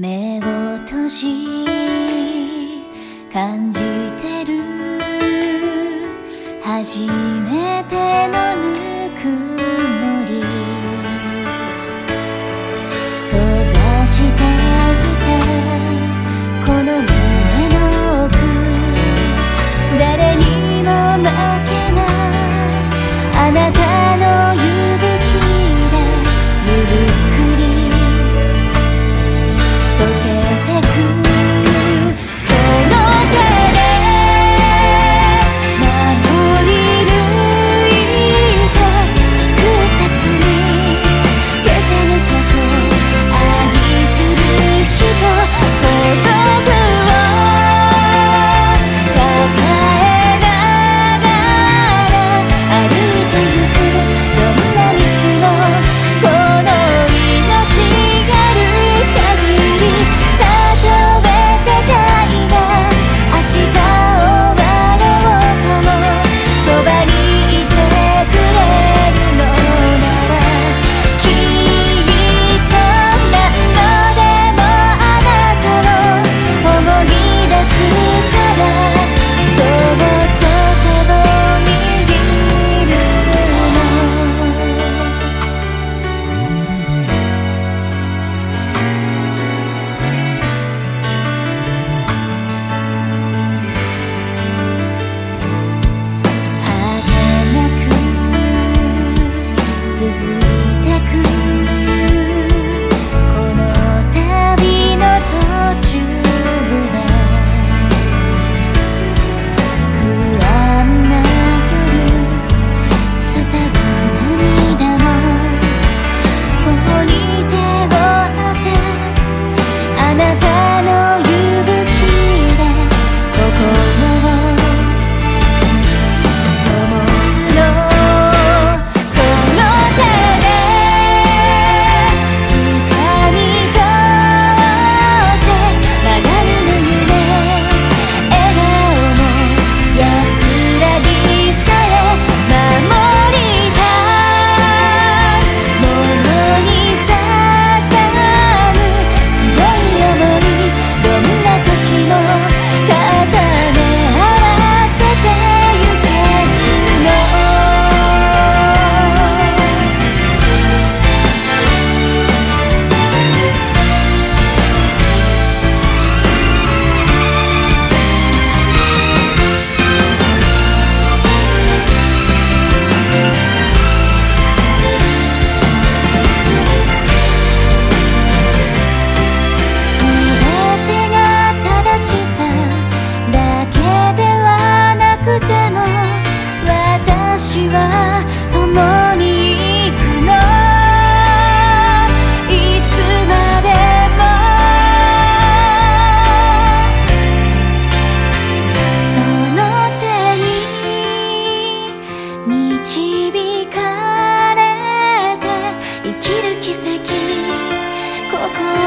目を閉じ感じてる初めてのぬくもり閉ざしていたこの胸の奥誰にも負けないあなた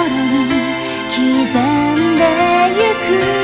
刻んでゆく